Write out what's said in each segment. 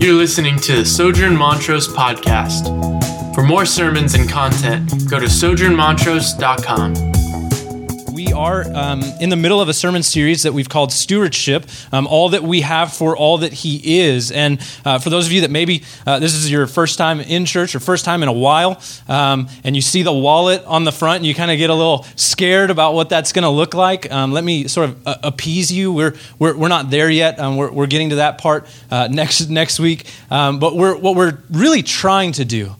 You're listening to the Sojourn Montrose podcast. For more sermons and content, go to sojournmontrose.com. We are um, in the middle of a sermon series that we've called Stewardship, um, all that we have for all that He is. And uh, for those of you that maybe uh, this is your first time in church or first time in a while, um, and you see the wallet on the front and you kind of get a little scared about what that's going to look like, um, let me sort of uh, appease you. We're, we're, we're not there yet. Um, we're, we're getting to that part uh, next, next week. Um, but we're, what we're really trying to do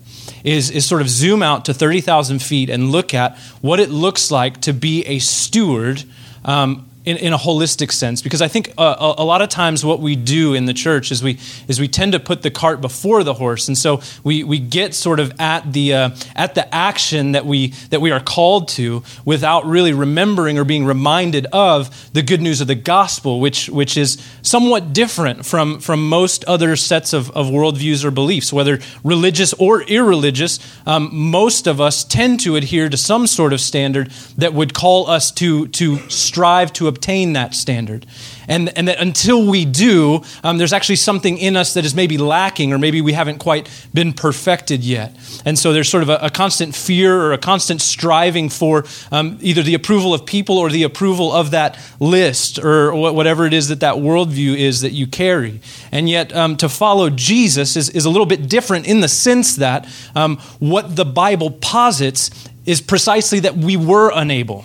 is, is sort of zoom out to 30,000 feet and look at what it looks like to be a steward um, in, in a holistic sense because I think uh, a, a, lot of times what we do in the church is we is we tend to put the cart before the horse, and so we, we get sort of at the uh, at the action that we that we are called to without really remembering or being reminded of the good news of the gospel, which which is somewhat different from from most other sets of, of worldviews or beliefs, whether religious or irreligious. Um, most of us tend to adhere to some sort of standard that would call us to to strive to obtain obtain that standard. And, and that until we do, um, there's actually something in us that is maybe lacking, or maybe we haven't quite been perfected yet. And so there's sort of a, a constant fear or a constant striving for um, either the approval of people or the approval of that list or whatever it is that that worldview is that you carry. And yet, um, to follow Jesus is, is a little bit different in the sense that um, what the Bible posits is precisely that we were unable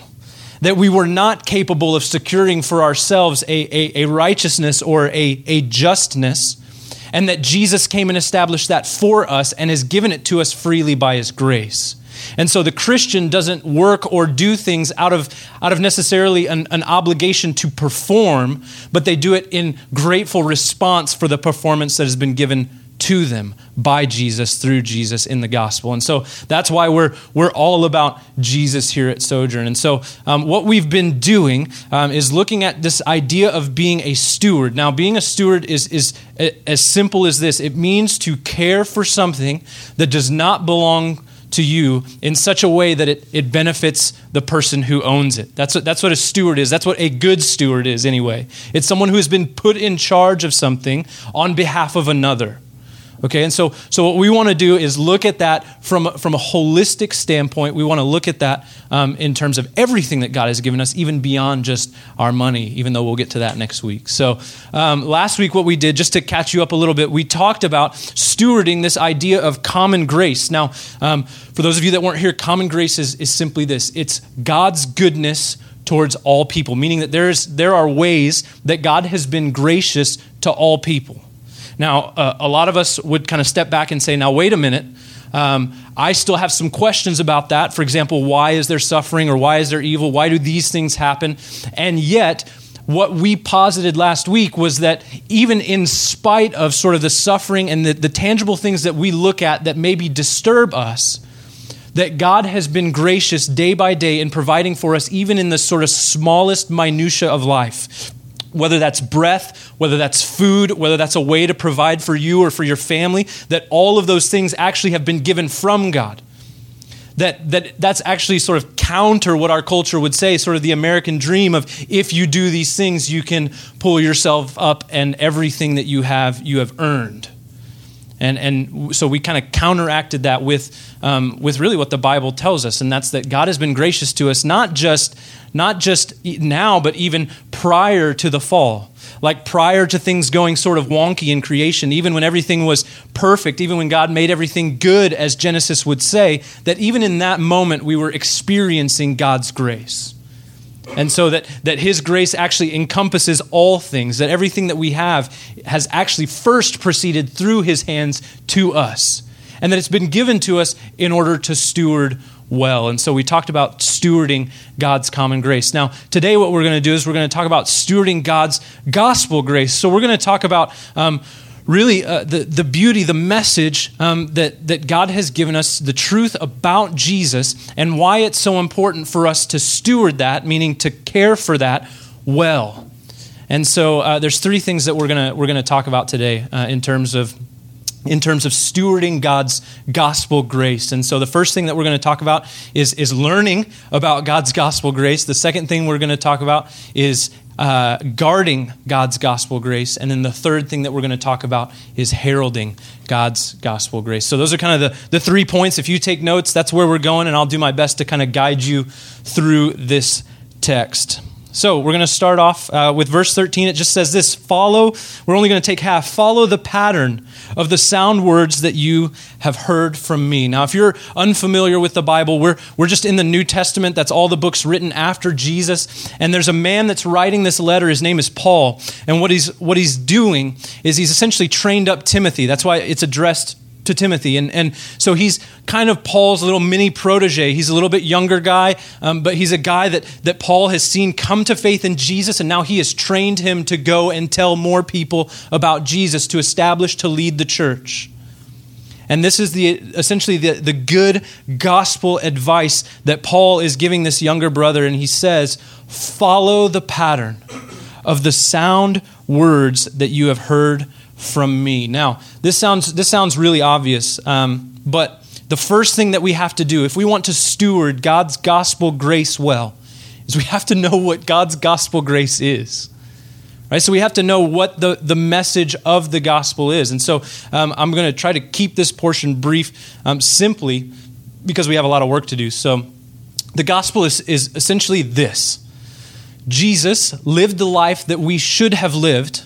that we were not capable of securing for ourselves a, a, a righteousness or a, a justness, and that Jesus came and established that for us and has given it to us freely by his grace. And so the Christian doesn't work or do things out of, out of necessarily an, an, obligation to perform, but they do it in grateful response for the performance that has been given to them by Jesus through Jesus in the gospel. And so that's why we're, we're all about Jesus here at Sojourn. And so um, what we've been doing um, is looking at this idea of being a steward. Now, being a steward is, is as simple as this it means to care for something that does not belong to you in such a way that it, it benefits the person who owns it. That's what, that's what a steward is. That's what a good steward is, anyway. It's someone who has been put in charge of something on behalf of another. Okay, and so, so what we want to do is look at that from, from a holistic standpoint. We want to look at that um, in terms of everything that God has given us, even beyond just our money, even though we'll get to that next week. So, um, last week, what we did, just to catch you up a little bit, we talked about stewarding this idea of common grace. Now, um, for those of you that weren't here, common grace is, is simply this it's God's goodness towards all people, meaning that there, is, there are ways that God has been gracious to all people. Now, uh, a lot of us would kind of step back and say, now, wait a minute. Um, I still have some questions about that. For example, why is there suffering or why is there evil? Why do these things happen? And yet, what we posited last week was that even in spite of sort of the suffering and the, the tangible things that we look at that maybe disturb us, that God has been gracious day by day in providing for us, even in the sort of smallest minutia of life whether that's breath, whether that's food, whether that's a way to provide for you or for your family, that all of those things actually have been given from God. That, that that's actually sort of counter what our culture would say, sort of the American dream of if you do these things, you can pull yourself up and everything that you have, you have earned. And, and so we kind of counteracted that with, um, with really what the Bible tells us, and that's that God has been gracious to us, not just, not just now, but even prior to the fall. Like prior to things going sort of wonky in creation, even when everything was perfect, even when God made everything good, as Genesis would say, that even in that moment we were experiencing God's grace. And so that, that His grace actually encompasses all things, that everything that we have has actually first proceeded through His hands to us, and that it's been given to us in order to steward well. And so we talked about stewarding God's common grace. Now, today, what we're going to do is we're going to talk about stewarding God's gospel grace. So we're going to talk about. Um, really uh, the, the beauty, the message um, that, that God has given us, the truth about Jesus, and why it's so important for us to steward that, meaning to care for that well. And so uh, there's three things that we're going we're gonna talk about today uh, in terms of in terms of stewarding God's gospel grace. And so the first thing that we're going to talk about is, is learning about God's gospel grace. The second thing we're going to talk about is uh, guarding God's gospel grace. And then the third thing that we're going to talk about is heralding God's gospel grace. So those are kind of the, the three points. If you take notes, that's where we're going, and I'll do my best to kind of guide you through this text. So we're going to start off uh, with verse 13. It just says this Follow, we're only going to take half. Follow the pattern of the sound words that you have heard from me. Now, if you're unfamiliar with the Bible, we're, we're just in the New Testament. That's all the books written after Jesus. And there's a man that's writing this letter. His name is Paul. And what he's, what he's doing is he's essentially trained up Timothy. That's why it's addressed to Timothy. And, and so he's kind of Paul's little mini protege. He's a little bit younger guy, um, but he's a guy that, that Paul has seen come to faith in Jesus, and now he has trained him to go and tell more people about Jesus, to establish, to lead the church. And this is the essentially the, the good gospel advice that Paul is giving this younger brother, and he says, Follow the pattern of the sound words that you have heard from me. Now, this sounds, this sounds really obvious, um, but the first thing that we have to do if we want to steward God's gospel grace well is we have to know what God's gospel grace is. Right, so we have to know what the, the message of the gospel is. And so um, I'm going to try to keep this portion brief um, simply because we have a lot of work to do. So the gospel is, is essentially this Jesus lived the life that we should have lived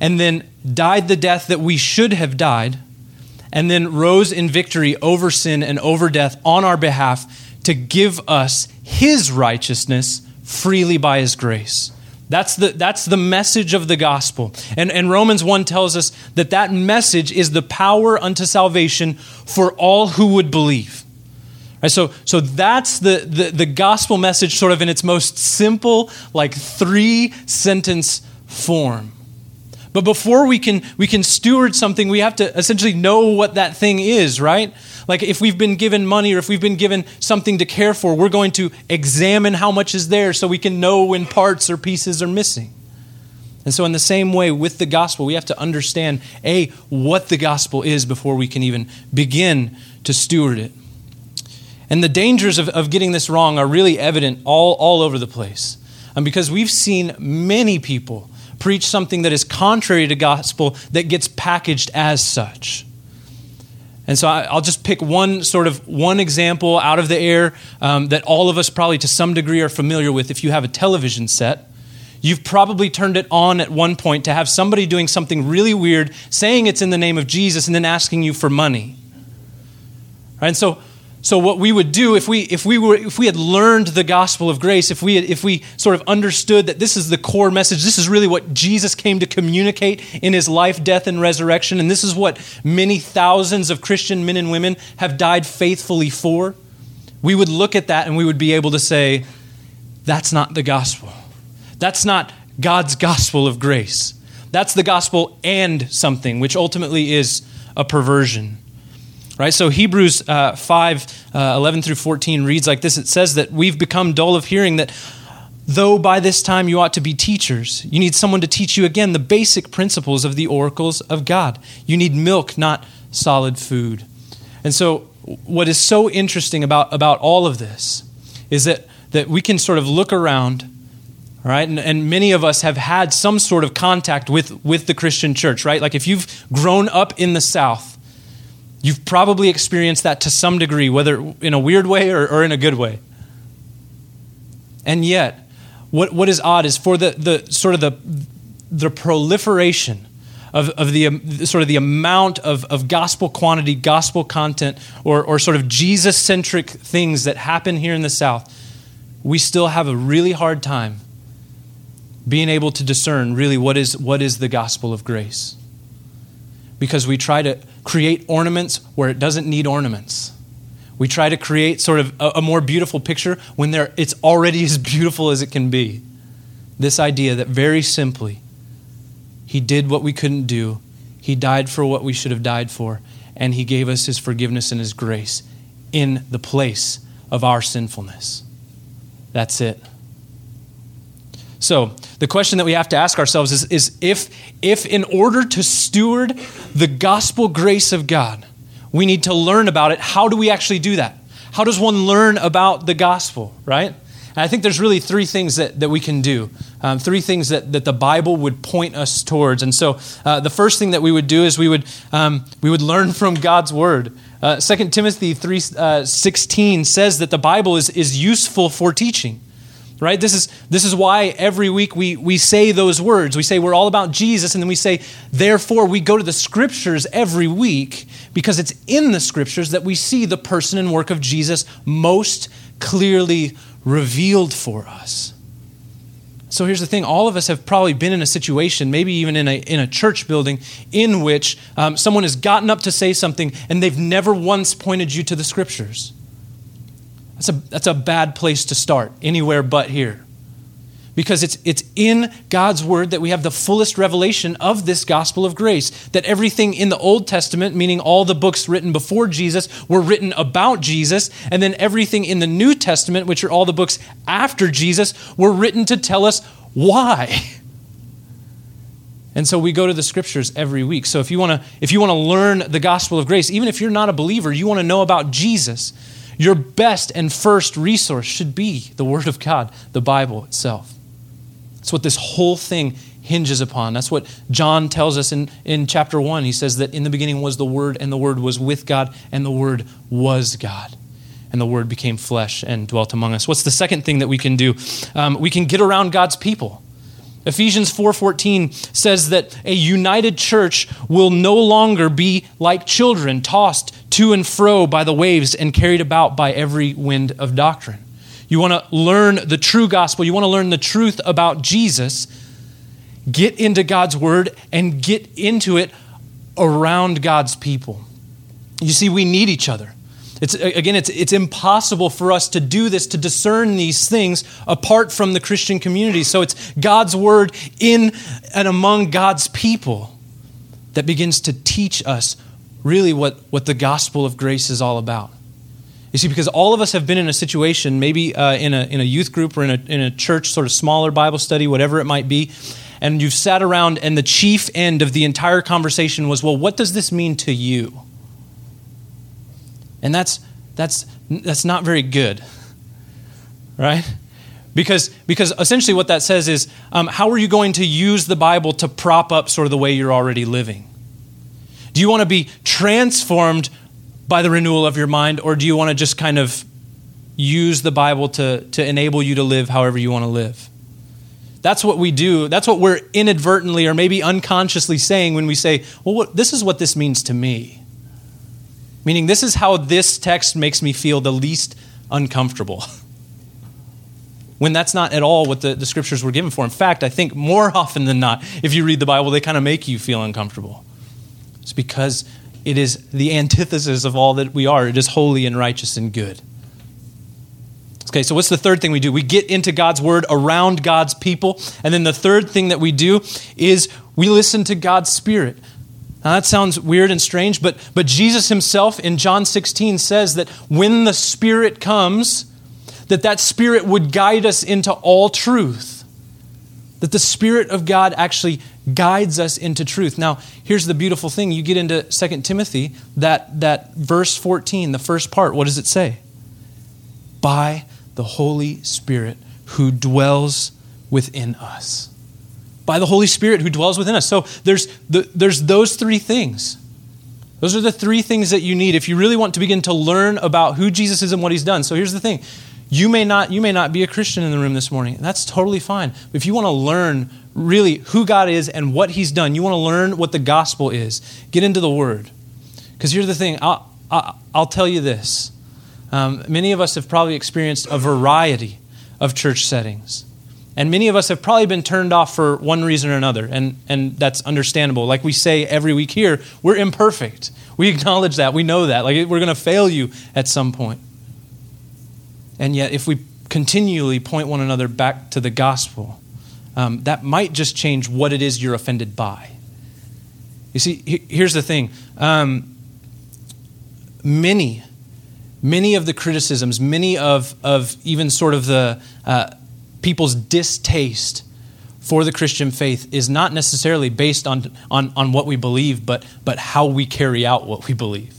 and then died the death that we should have died, and then rose in victory over sin and over death on our behalf to give us his righteousness freely by his grace. That's the, that's the message of the gospel. And, and Romans 1 tells us that that message is the power unto salvation for all who would believe. Right, so, so that's the, the, the gospel message, sort of in its most simple, like three sentence form. But before we can we can steward something, we have to essentially know what that thing is, right? Like if we've been given money or if we've been given something to care for, we're going to examine how much is there so we can know when parts or pieces are missing. And so, in the same way with the gospel, we have to understand A, what the gospel is before we can even begin to steward it. And the dangers of, of getting this wrong are really evident all, all over the place. And because we've seen many people preach something that is contrary to gospel that gets packaged as such. And so I'll just pick one sort of one example out of the air um, that all of us probably to some degree are familiar with. If you have a television set, you've probably turned it on at one point to have somebody doing something really weird, saying it's in the name of Jesus, and then asking you for money. Right? And so so what we would do if we if we were if we had learned the gospel of grace, if we had, if we sort of understood that this is the core message, this is really what Jesus came to communicate in his life, death and resurrection, and this is what many thousands of Christian men and women have died faithfully for, we would look at that and we would be able to say that's not the gospel. That's not God's gospel of grace. That's the gospel and something, which ultimately is a perversion right? So Hebrews uh, 5 uh, 11 through 14 reads like this it says that we've become dull of hearing, that though by this time you ought to be teachers, you need someone to teach you again the basic principles of the oracles of God. You need milk, not solid food. And so, what is so interesting about, about all of this is that, that we can sort of look around. Right? And, and many of us have had some sort of contact with, with the Christian church, right? Like if you've grown up in the South, You've probably experienced that to some degree, whether in a weird way or, or in a good way. And yet, what, what is odd is for the, the sort of the, the proliferation of, of the um, sort of the amount of, of gospel quantity, gospel content, or, or sort of Jesus centric things that happen here in the South, we still have a really hard time being able to discern really what is, what is the gospel of grace. Because we try to create ornaments where it doesn't need ornaments. We try to create sort of a, a more beautiful picture when there, it's already as beautiful as it can be. This idea that very simply, He did what we couldn't do, He died for what we should have died for, and He gave us His forgiveness and His grace in the place of our sinfulness. That's it. So, the question that we have to ask ourselves is, is if, if, in order to steward the gospel grace of God, we need to learn about it, how do we actually do that? How does one learn about the gospel, right? And I think there's really three things that, that we can do, um, three things that, that the Bible would point us towards. And so uh, the first thing that we would do is we would, um, we would learn from God's Word. Uh, 2 Timothy 3.16 uh, says that the Bible is, is useful for teaching right? This is this is why every week we we say those words. We say we're all about jesus and then we say therefore we go to the scriptures every week because it's in the scriptures that we see the person and work of jesus most clearly revealed for us. So here's the thing. All of us have probably been in a situation maybe even in a, in a church building in which um, someone has gotten up to say something and they've never once pointed you to the scriptures that's a, that's a bad place to start, anywhere but here. Because it's, it's in God's word that we have the fullest revelation of this gospel of grace. That everything in the Old Testament, meaning all the books written before Jesus, were written about Jesus. And then everything in the New Testament, which are all the books after Jesus, were written to tell us why. And so we go to the scriptures every week. So if you want to if you want to learn the gospel of grace, even if you're not a believer, you want to know about Jesus, your best and first resource should be the Word of God, the Bible itself. That's what this whole thing hinges upon. That's what John tells us in, in chapter 1. He says that in the beginning was the Word, and the Word was with God, and the Word was God. And the Word became flesh and dwelt among us. What's the second thing that we can do? Um, we can get around God's people. Ephesians 4:14 says that a united church will no longer be like children tossed to and fro by the waves and carried about by every wind of doctrine. You want to learn the true gospel, you want to learn the truth about Jesus, get into God's word and get into it around God's people. You see, we need each other. It's, again, it's, it's impossible for us to do this, to discern these things apart from the Christian community. So it's God's word in and among God's people that begins to teach us really what, what the gospel of grace is all about. You see, because all of us have been in a situation, maybe uh, in, a, in a youth group or in a, in a church, sort of smaller Bible study, whatever it might be, and you've sat around, and the chief end of the entire conversation was, Well, what does this mean to you? And that's, that's, that's not very good, right? Because, because essentially what that says is um, how are you going to use the Bible to prop up sort of the way you're already living? Do you want to be transformed by the renewal of your mind, or do you want to just kind of use the Bible to, to enable you to live however you want to live? That's what we do. That's what we're inadvertently or maybe unconsciously saying when we say, well, what, this is what this means to me. Meaning, this is how this text makes me feel the least uncomfortable. when that's not at all what the, the scriptures were given for. In fact, I think more often than not, if you read the Bible, they kind of make you feel uncomfortable. It's because it is the antithesis of all that we are. It is holy and righteous and good. Okay, so what's the third thing we do? We get into God's word around God's people. And then the third thing that we do is we listen to God's spirit. Now that sounds weird and strange, but, but Jesus himself in John 16 says that when the Spirit comes, that that Spirit would guide us into all truth. That the Spirit of God actually guides us into truth. Now, here's the beautiful thing. You get into 2 Timothy, that, that verse 14, the first part, what does it say? By the Holy Spirit who dwells within us by the Holy Spirit who dwells within us. So there's, the, there's those three things. Those are the three things that you need if you really want to begin to learn about who Jesus is and what he's done. So here's the thing. You may not, you may not be a Christian in the room this morning. That's totally fine. But if you want to learn really who God is and what he's done, you want to learn what the gospel is, get into the word. Because here's the thing I'll, I'll, tell you this. Um, many of us have probably experienced a variety of church settings. And many of us have probably been turned off for one reason or another, and, and that's understandable. Like we say every week here, we're imperfect. We acknowledge that. We know that. Like we're going to fail you at some point. And yet, if we continually point one another back to the gospel, um, that might just change what it is you're offended by. You see, here's the thing um, many, many of the criticisms, many of, of even sort of the uh, people's distaste for the Christian faith is not necessarily based on, on, on what we believe, but, but how we carry out what we believe.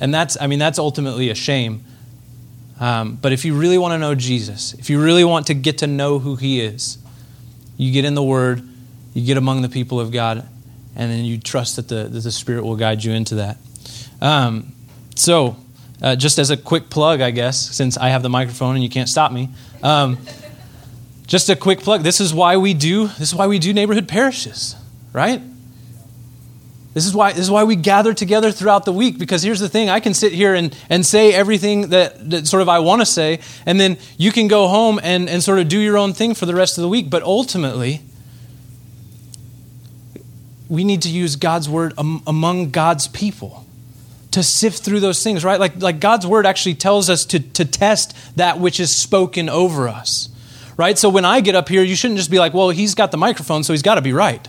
And that's, I mean, that's ultimately a shame. Um, but if you really want to know Jesus, if you really want to get to know who He is, you get in the Word, you get among the people of God, and then you trust that the, that the Spirit will guide you into that. Um, so, uh, just as a quick plug, I guess, since I have the microphone and you can't stop me, um, just a quick plug. This is why we do. This is why we do neighborhood parishes, right? This is why this is why we gather together throughout the week. Because here's the thing: I can sit here and, and say everything that, that sort of I want to say, and then you can go home and, and sort of do your own thing for the rest of the week. But ultimately, we need to use God's word among God's people to sift through those things, right? Like, like God's word actually tells us to, to test that which is spoken over us, right? So when I get up here, you shouldn't just be like, well, he's got the microphone, so he's got to be right.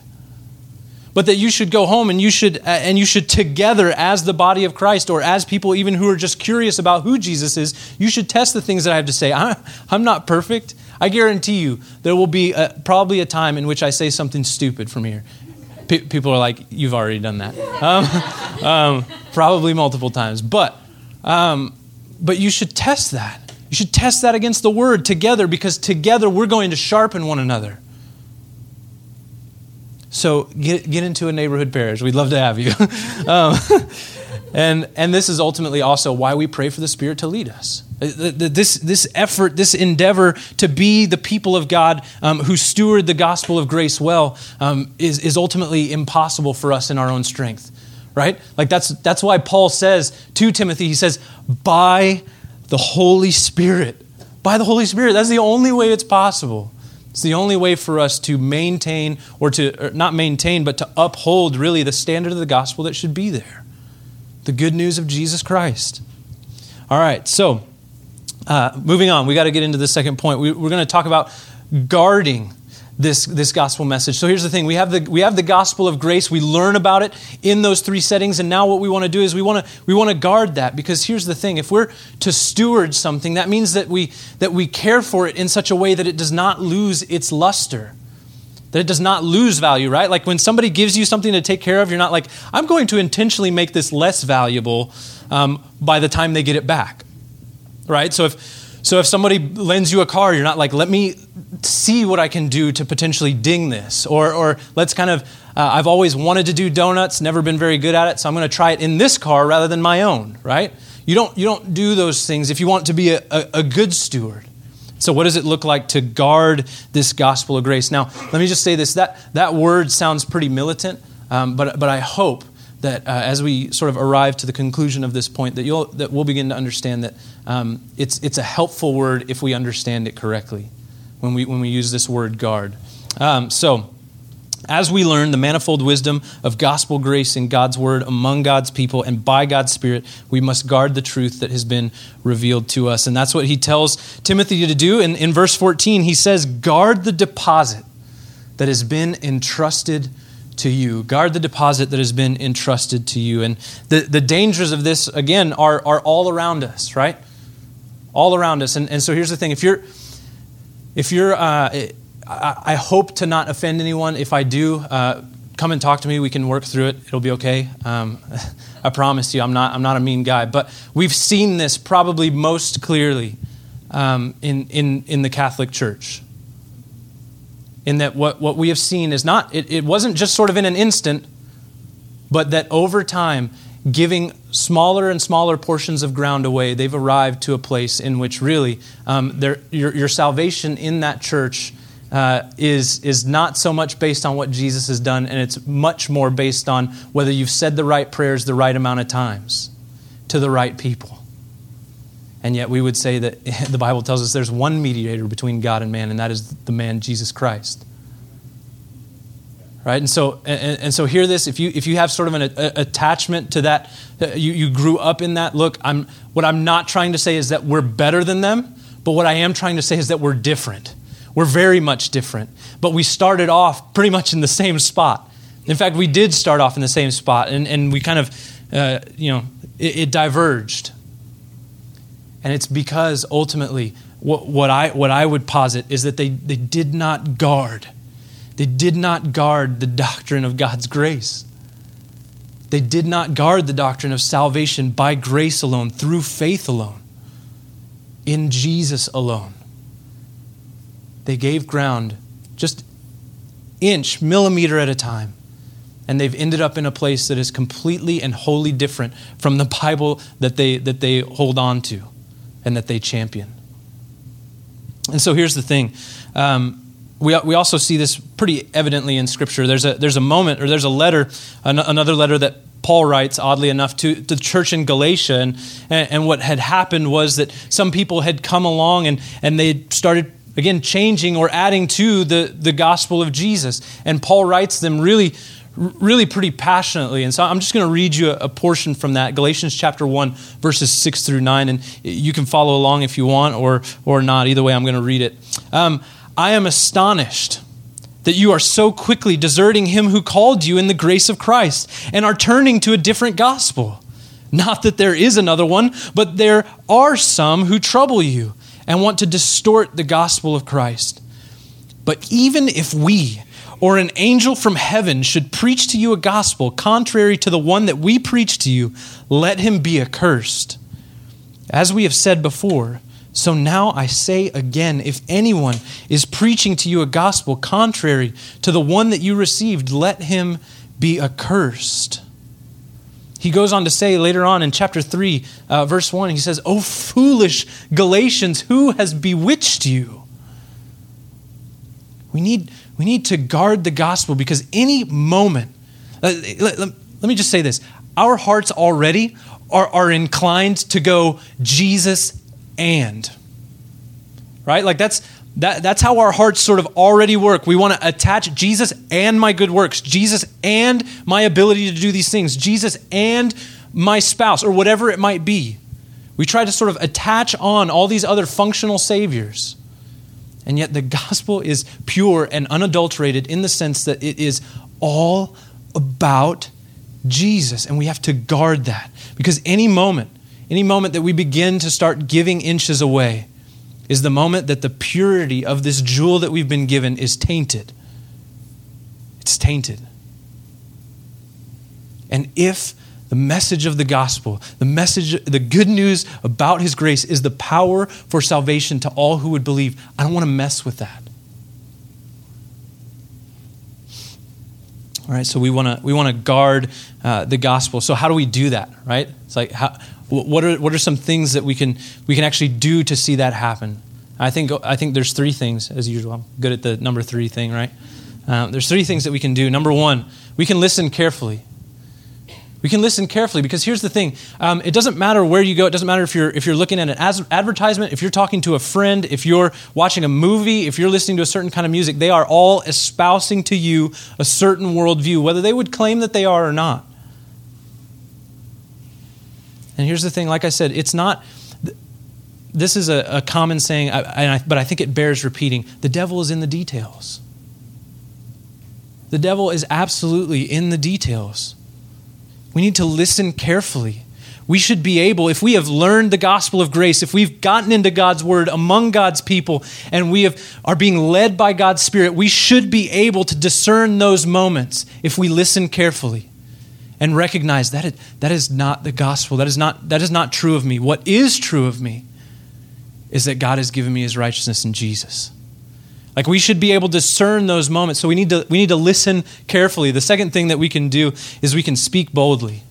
But that you should go home and you should, uh, and you should together as the body of Christ or as people even who are just curious about who Jesus is, you should test the things that I have to say. I, I'm not perfect. I guarantee you there will be a, probably a time in which I say something stupid from here people are like, you've already done that. Um, um, probably multiple times. But, um, but you should test that. You should test that against the word together because together we're going to sharpen one another. So get, get into a neighborhood parish. We'd love to have you. Um, and, and this is ultimately also why we pray for the Spirit to lead us. Uh, this, this effort, this endeavor to be the people of God um, who steward the gospel of grace well um, is, is ultimately impossible for us in our own strength, right? Like that's, that's why Paul says to Timothy, he says, by the Holy Spirit. By the Holy Spirit. That's the only way it's possible. It's the only way for us to maintain, or to or not maintain, but to uphold really the standard of the gospel that should be there the good news of Jesus Christ. All right, so uh, moving on, we got to get into the second point. We, we're going to talk about guarding this, this gospel message. So here's the thing we have the, we have the gospel of grace, we learn about it in those three settings, and now what we want to do is we want to we want to guard that because here's the thing if we're to steward something, that means that we, that we care for it in such a way that it does not lose its luster. That it does not lose value, right? Like when somebody gives you something to take care of, you're not like, I'm going to intentionally make this less valuable um, by the time they get it back right? So if so if somebody lends you a car, you're not like, let me see what I can do to potentially ding this, or or let's kind of. Uh, I've always wanted to do donuts, never been very good at it, so I'm going to try it in this car rather than my own, right? You don't you don't do those things if you want to be a, a, a good steward. So, what does it look like to guard this gospel of grace? Now, let me just say this that, that word sounds pretty militant, um, but, but I hope that uh, as we sort of arrive to the conclusion of this point, that, you'll, that we'll begin to understand that um, it's, it's a helpful word if we understand it correctly when we, when we use this word guard. Um, so, as we learn the manifold wisdom of gospel grace in God's word among God's people and by God's Spirit, we must guard the truth that has been revealed to us. And that's what he tells Timothy to do. And in verse 14, he says, Guard the deposit that has been entrusted to you. Guard the deposit that has been entrusted to you. And the, the dangers of this, again, are, are all around us, right? All around us. And, and so here's the thing if you're, if you're, uh, I, I, hope to not offend anyone. If I do, uh, come and talk to me. We can work through it. It'll be okay. Um, I promise you, I'm not, I'm not a mean guy. But we've seen this probably most clearly um, in, in, in the Catholic Church in that what, what we have seen is not, it, it wasn't just sort of in an instant, but that over time, giving smaller and smaller portions of ground away, they've arrived to a place in which really um, your, your salvation in that church uh, is, is not so much based on what Jesus has done, and it's much more based on whether you've said the right prayers the right amount of times to the right people. And yet we would say that the Bible tells us there's one mediator between God and man, and that is the man Jesus Christ. Right? And so, and, and so hear this, if you, if you have sort of an a, attachment to that, uh, you, you grew up in that, look, I'm, what I'm not trying to say is that we're better than them, but what I am trying to say is that we're different. We're very much different. But we started off pretty much in the same spot. In fact, we did start off in the same spot, and, and we kind of, uh, you know, it, it diverged and it's because ultimately, what, what, I, what I would posit is that they, they did not guard. They did not guard the doctrine of God's grace. They did not guard the doctrine of salvation by grace alone, through faith alone. in Jesus alone. They gave ground just inch, millimeter at a time. And they've ended up in a place that is completely and wholly different from the Bible that they, that they hold on to and that they champion. And so here's the thing. Um, we, we also see this pretty evidently in Scripture. There's a, there's a moment, or there's a letter, an, another letter that Paul writes, oddly enough, to, to the church in Galatia. And, and what had happened was that some people had come along and, and they started again changing or adding to the, the gospel of jesus and paul writes them really really pretty passionately. And so i'm just going to read you a, portion from that galatians chapter 1 verses 6 through 9 and you can follow along if you want or or not. Either way i'm going to read it. Um, i am astonished that you are so quickly deserting him who called you in the grace of christ and are turning to a different gospel. Not that there is another one but there are some who trouble you and want to distort the gospel of Christ. But even if we or an angel from heaven should preach to you a gospel contrary to the one that we preach to you, let him be accursed. As we have said before, so now I say again if anyone is preaching to you a gospel contrary to the one that you received, let him be accursed. He goes on to say later on in chapter 3, uh, verse 1, he says, O foolish Galatians, who has bewitched you? We need, we need to guard the gospel because any moment, uh, let, let, let me just say this our hearts already are, are inclined to go Jesus and. Right? Like that's that, that's how our hearts sort of already work. We want to attach Jesus and my good works, Jesus and my ability to do these things, Jesus and my spouse, or whatever it might be. We try to sort of attach on all these other functional saviors. And yet the gospel is pure and unadulterated in the sense that it is all about Jesus. And we have to guard that because any moment, any moment that we begin to start giving inches away, is the moment that the purity of this jewel that we've been given is tainted. It's tainted. And if the message of the gospel, the message, the good news about his grace is the power for salvation to all who would believe, I don't want to mess with that. All right, so we want to we want to guard uh, the gospel. So how do we do that? Right? It's like how, what are what are some things that we can we can actually do to see that happen? I think I think there's three things as usual. I'm good at the number three thing, right? Um, there's three things that we can do. Number one, we can listen carefully. We can listen carefully because here's the thing: um, it doesn't matter where you go. It doesn't matter if you're if you're looking at an advertisement, if you're talking to a friend, if you're watching a movie, if you're listening to a certain kind of music. They are all espousing to you a certain worldview, whether they would claim that they are or not. And here's the thing: like I said, it's not. This is a, a common saying, but I think it bears repeating. The devil is in the details. The devil is absolutely in the details. We need to listen carefully. We should be able, if we have learned the gospel of grace, if we've gotten into God's word among God's people, and we have, are being led by God's Spirit, we should be able to discern those moments if we listen carefully and recognize that it, that is not the gospel. That is not, that is not true of me. What is true of me is that God has given me his righteousness in Jesus. Like we should be able to discern those moments. So we need to we need to listen carefully. The second thing that we can do is we can speak boldly.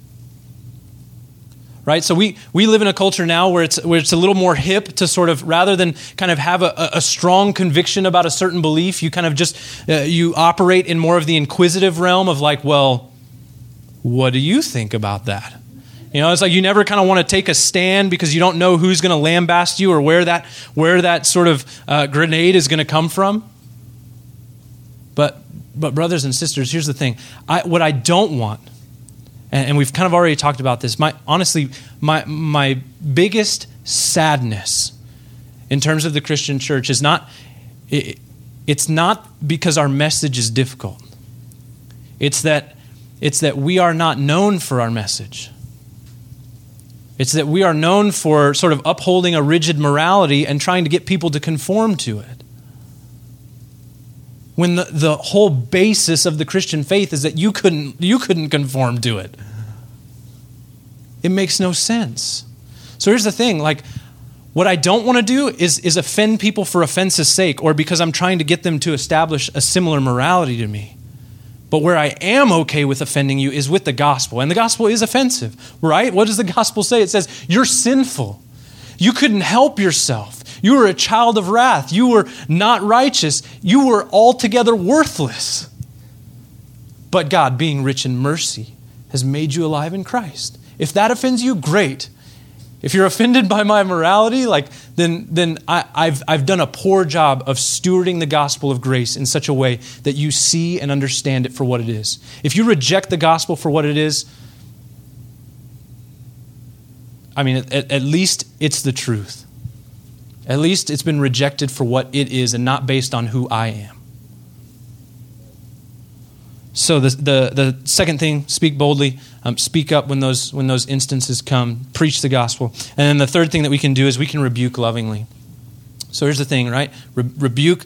Right? So we, we live in a culture now where it's where it's a little more hip to sort of rather than kind of have a, a strong conviction about a certain belief, you kind of just uh, you operate in more of the inquisitive realm of like, well, what do you think about that? You know, it's like you never kind of want to take a stand because you don't know who's going to lambast you or where that where that sort of uh, grenade is going to come from. But but brothers and sisters, here's the thing: I, what I don't want, and, and we've kind of already talked about this. My honestly, my my biggest sadness in terms of the Christian church is not. It, it's not because our message is difficult. It's that it's that we are not known for our message. It's that we are known for sort of upholding a rigid morality and trying to get people to conform to it. When the, the whole basis of the Christian faith is that you couldn't, you couldn't conform to it. It makes no sense. So here's the thing like, What I don't want to do is, is offend people for offense's sake or because I'm trying to get them to establish a similar morality to me. But where I am okay with offending you is with the gospel. And the gospel is offensive, right? What does the gospel say? It says, You're sinful. You couldn't help yourself. You were a child of wrath. You were not righteous. You were altogether worthless. But God, being rich in mercy, has made you alive in Christ. If that offends you, great. If you're offended by my morality, like then then I, have I've done a poor job of stewarding the gospel of grace in such a way that you see and understand it for what it is. If you reject the gospel for what it is, I mean, at, at least it's the truth. At least it's been rejected for what it is and not based on who I am. So the, the, the second thing, speak boldly, um, speak up when those, when those instances come, preach the gospel. And then the third thing that we can do is we can rebuke lovingly. So here's the thing, right? Re- rebuke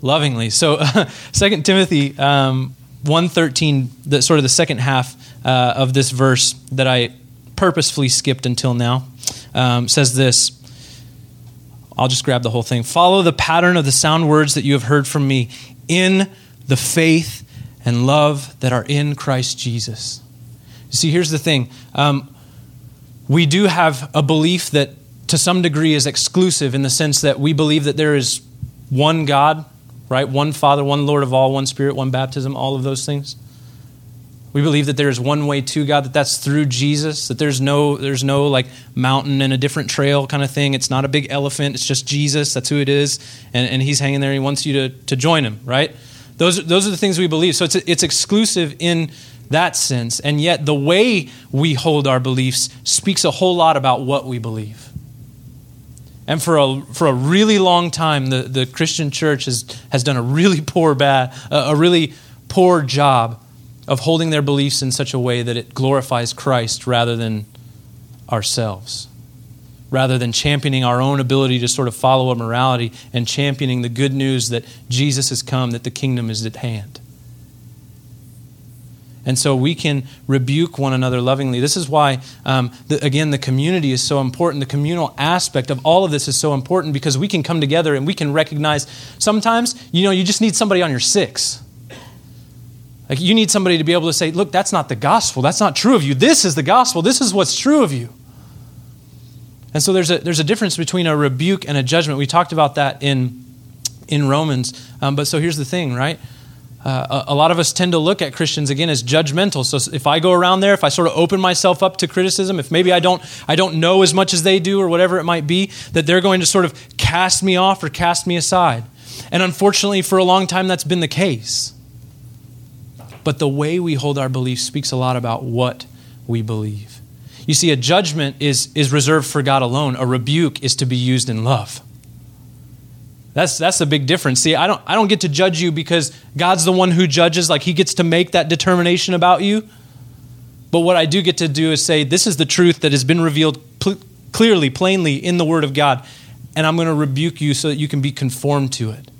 lovingly. So Second Timothy um, 1.13, the, sort of the second half uh, of this verse that I purposefully skipped until now, um, says this. I'll just grab the whole thing. Follow the pattern of the sound words that you have heard from me in the faith and love that are in Christ Jesus. You see, here's the thing um, we do have a belief that to some degree is exclusive in the sense that we believe that there is one God, right? One Father, one Lord of all, one Spirit, one baptism, all of those things. We believe that there is one way to God, that that's through Jesus, that there's no, there's no like mountain and a different trail kind of thing. It's not a big elephant, it's just Jesus, that's who it is, and, and he's hanging there, he wants you to, to join him, right? Those, those are the things we believe. So it's, it's exclusive in that sense. And yet, the way we hold our beliefs speaks a whole lot about what we believe. And for a, for a really long time, the, the Christian church has, has done a really poor, bad, a really poor job of holding their beliefs in such a way that it glorifies Christ rather than ourselves rather than championing our own ability to sort of follow a morality and championing the good news that Jesus has come, that the kingdom is at hand. And so we can rebuke one another lovingly. This is why, um, the, again, the community is so important. The communal aspect of all of this is so important because we can come together and we can recognize sometimes, you know, you just need somebody on your six. Like you need somebody to be able to say, look, that's not the gospel. That's not true of you. This is the gospel. This is what's true of you. And so there's a, there's a difference between a rebuke and a judgment. We talked about that in, in Romans. Um, but so here's the thing, right? Uh, a, a, lot of us tend to look at Christians again as judgmental. So if I go around there, if I sort of open myself up to criticism, if maybe I don't, I don't know as much as they do or whatever it might be, that they're going to sort of cast me off or cast me aside. And unfortunately, for a long time, that's been the case. But the way we hold our beliefs speaks a lot about what we believe. You see, a judgment is, is reserved for God alone, a rebuke is to be used in love. That's, that's a big difference. See, I don't, I don't get to judge you because God's the one who judges, like He gets to make that determination about you. But what I do get to do is say, this is the truth that has been revealed pl- clearly, plainly in the Word of God, and I'm going to rebuke you so that you can be conformed to it.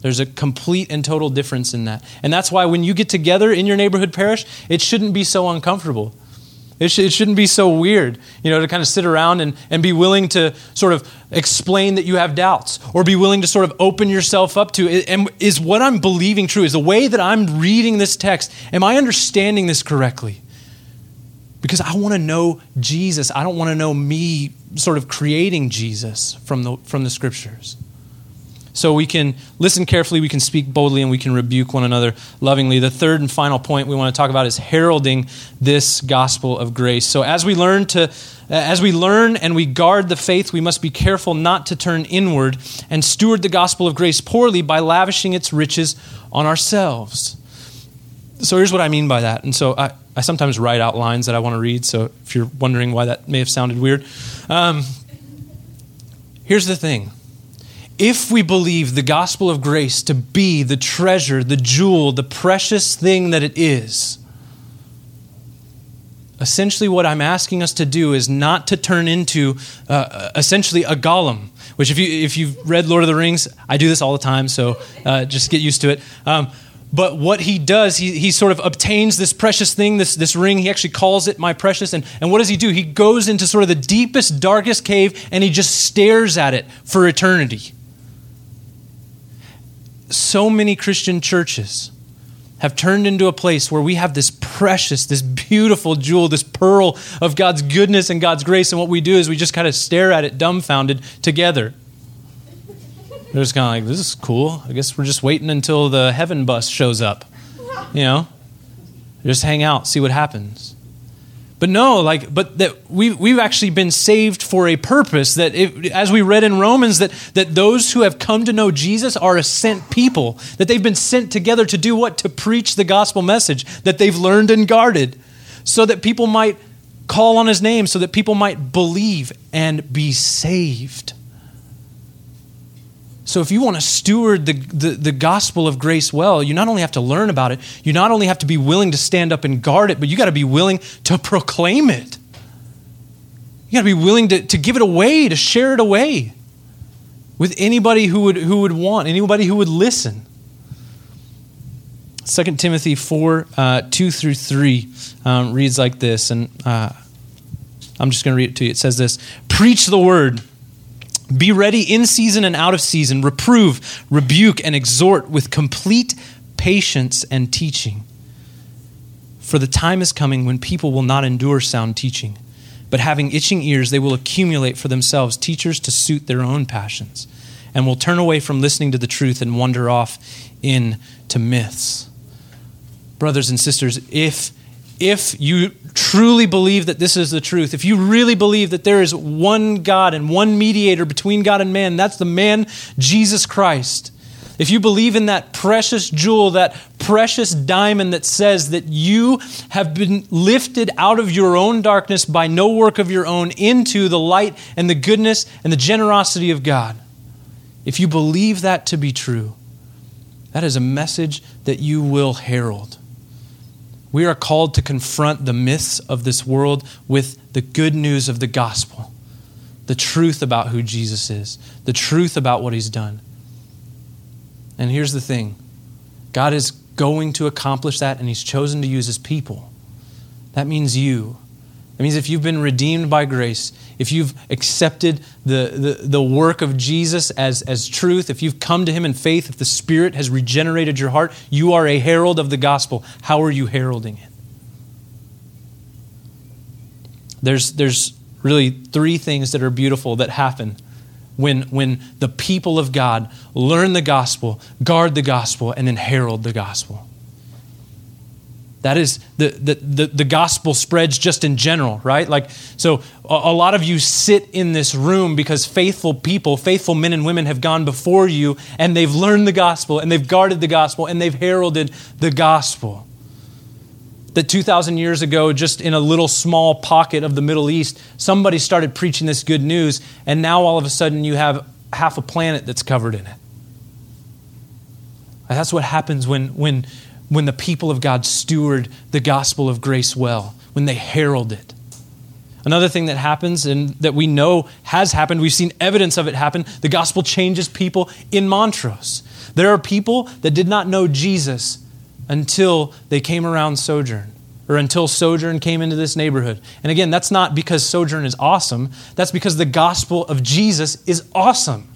There's a complete and total difference in that. And that's why when you get together in your neighborhood parish, it shouldn't be so uncomfortable. It, sh- it shouldn't be so weird, you know, to kind of sit around and, and be willing to sort of explain that you have doubts or be willing to sort of open yourself up to it. and is what I'm believing true? Is the way that I'm reading this text, am I understanding this correctly? Because I want to know Jesus. I don't want to know me sort of creating Jesus from the, from the scriptures. So we can listen carefully, we can speak boldly, and we can rebuke one another lovingly. The third and final point we want to talk about is heralding this gospel of grace. So as we learn to as we learn and we guard the faith, we must be careful not to turn inward and steward the gospel of grace poorly by lavishing its riches on ourselves. So here's what I mean by that. And so I, I sometimes write out lines that I want to read. So if you're wondering why that may have sounded weird, um, here's the thing if we believe the gospel of grace to be the treasure, the jewel, the precious thing that it is, essentially what I'm asking us to do is not to turn into uh, essentially a Gollum. Which, if you if you've read Lord of the Rings, I do this all the time, so uh, just get used to it. Um, but what he does, he, he sort of obtains this precious thing, this, this ring. He actually calls it my precious. And, and what does he do? He goes into sort of the deepest, darkest cave and he just stares at it for eternity. So many Christian churches have turned into a place where we have this precious, this beautiful jewel, this pearl of God's goodness and God's grace. And what we do is we just kind of stare at it dumbfounded together. They're just kind of like, this is cool. I guess we're just waiting until the heaven bus shows up. You know? Just hang out, see what happens. But no, like, but that we've, we've actually been saved for a purpose. That, as we read in Romans, that, that those who have come to know Jesus are a sent people. That they've been sent together to do what? To preach the gospel message that they've learned and guarded. So that people might call on his name, so that people might believe and be saved. So, if you want to steward the, the, the, gospel of grace well, you not only have to learn about it, you not only have to be willing to stand up and guard it, but you got to be willing to proclaim it. You got to be willing to, to give it away, to share it away with anybody who would, who would want, anybody who would listen. 2 Timothy 4 uh, 2 through 3 um, reads like this, and uh, I'm just going to read it to you. It says this Preach the word. Be ready in season and out of season, reprove, rebuke, and exhort with complete patience and teaching. For the time is coming when people will not endure sound teaching, but having itching ears, they will accumulate for themselves teachers to suit their own passions, and will turn away from listening to the truth and wander off into myths. Brothers and sisters, if if you truly believe that this is the truth, if you really believe that there is one God and one mediator between God and man, that's the man, Jesus Christ. If you believe in that precious jewel, that precious diamond that says that you have been lifted out of your own darkness by no work of your own into the light and the goodness and the generosity of God, if you believe that to be true, that is a message that you will herald. We are called to confront the myths of this world with the good news of the gospel, the truth about who Jesus is, the truth about what he's done. And here's the thing God is going to accomplish that, and he's chosen to use his people. That means you. It means if you've been redeemed by grace, if you've accepted the, the, the, work of Jesus as, as truth, if you've come to Him in faith, if the Spirit has regenerated your heart, you are a herald of the gospel. How are you heralding it? There's, there's really three things that are beautiful that happen when, when the people of God learn the gospel, guard the gospel, and then herald the gospel. That is, the, the, the, the, gospel spreads just in general, right? Like, so a, a, lot of you sit in this room because faithful people, faithful men and women have gone before you and they've learned the gospel and they've guarded the gospel and they've heralded the gospel. That 2,000 years ago, just in a little small pocket of the Middle East, somebody started preaching this good news, and now all of a sudden you have half a planet that's covered in it. That's what happens when, when, when the people of God steward the gospel of grace well, when they herald it. Another thing that happens and that we know has happened, we've seen evidence of it happen, the gospel changes people in Montrose. There are people that did not know Jesus until they came around Sojourn or until Sojourn came into this neighborhood. And again, that's not because Sojourn is awesome, that's because the gospel of Jesus is awesome.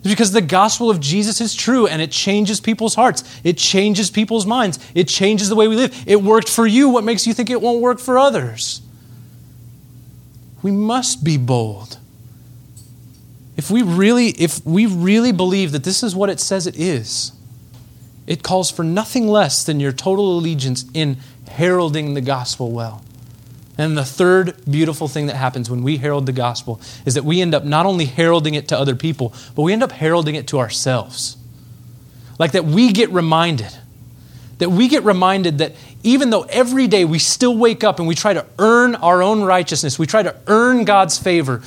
It's because the gospel of Jesus is true and it changes people's hearts. It changes people's minds. It changes the way we live. It worked for you. What makes you think it won't work for others? We must be bold. If we really, if we really believe that this is what it says it is, it calls for nothing less than your total allegiance in heralding the gospel well. And the third beautiful thing that happens when we herald the gospel is that we end up not only heralding it to other people, but we end up heralding it to ourselves. Like that we get reminded, that we get reminded that even though every day we still wake up and we try to earn our own righteousness, we try to earn God's favor,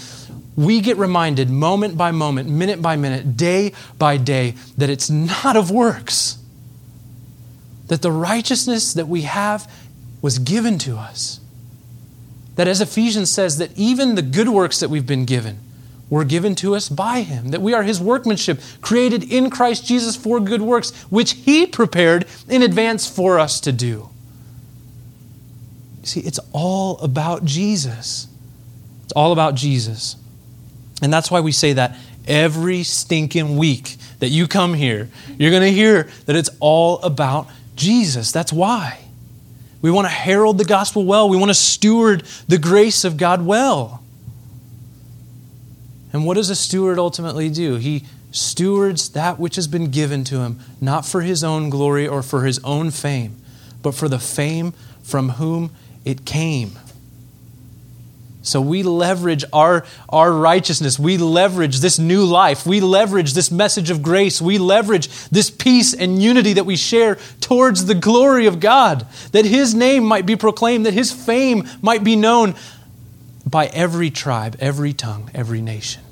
we get reminded moment by moment, minute by minute, day by day, that it's not of works. That the righteousness that we have was given to us that as Ephesians says, that even the good works that we've been given, were given to us by Him, that we are His workmanship, created in Christ Jesus for good works, which He prepared in advance for us to do. See, it's all about Jesus. It's all about Jesus. And that's why we say that every stinking week that you come here, you're going to hear that it's all about Jesus. That's why. We want to herald the gospel well. We want to steward the grace of God well. And what does a steward ultimately do? He stewards that which has been given to him, not for his own glory or for his own fame, but for the fame from whom it came. So we leverage our, our righteousness. We leverage this new life. We leverage this message of grace. We leverage this peace and unity that we share towards the glory of God, that His name might be proclaimed, that His fame might be known by every tribe, every tongue, every nation.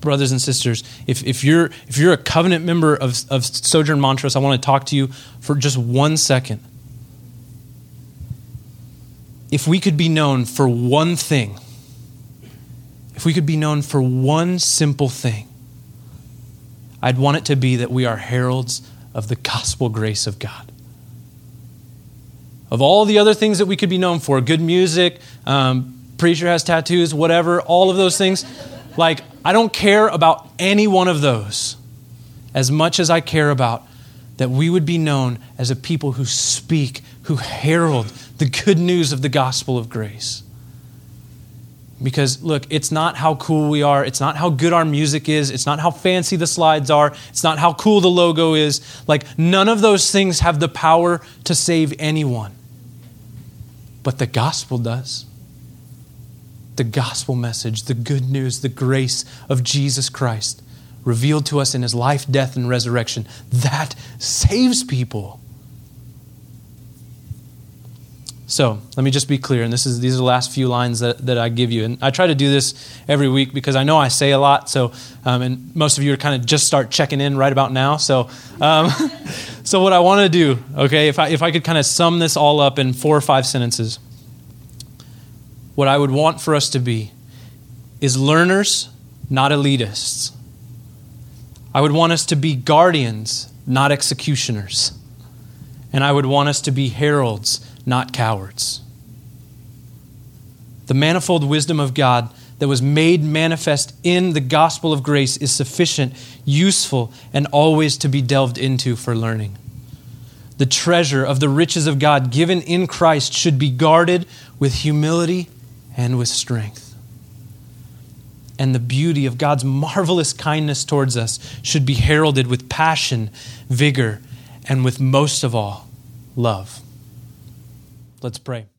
Brothers and sisters, if, if, you're, if you're a covenant member of, of Sojourn Montrose, I want to talk to you for just one second if we could be known for one thing, if we could be known for one simple thing, I'd want it to be that we are heralds of the gospel grace of God. Of all the other things that we could be known for, good music, um, preacher has tattoos, whatever, all of those things, like, I don't care about any one of those as much as I care about that we would be known as a people who speak, who herald the good news of the gospel of grace. Because, look, it's not how cool we are. It's not how good our music is. It's not how fancy the slides are. It's not how cool the logo is. Like, none of those things have the power to save anyone. But the gospel does. The gospel message, the good news, the grace of Jesus Christ revealed to us in his life, death, and resurrection, that saves people. So let me just be clear, and this is these are the last few lines that, that I give you. And I try to do this every week because I know I say a lot. So, um, and most of you are kind of just start checking in right about now. So, um, so what I want to do, okay, if I if I could kind of sum this all up in four or five sentences, what I would want for us to be is learners, not elitists. I would want us to be guardians, not executioners. And I would want us to be heralds, not cowards. The manifold wisdom of God that was made manifest in the gospel of grace is sufficient, useful, and always to be delved into for learning. The treasure of the riches of God given in Christ should be guarded with humility and with strength. And the beauty of God's marvelous kindness towards us should be heralded with passion, vigor, and with most of all, love. Let's pray.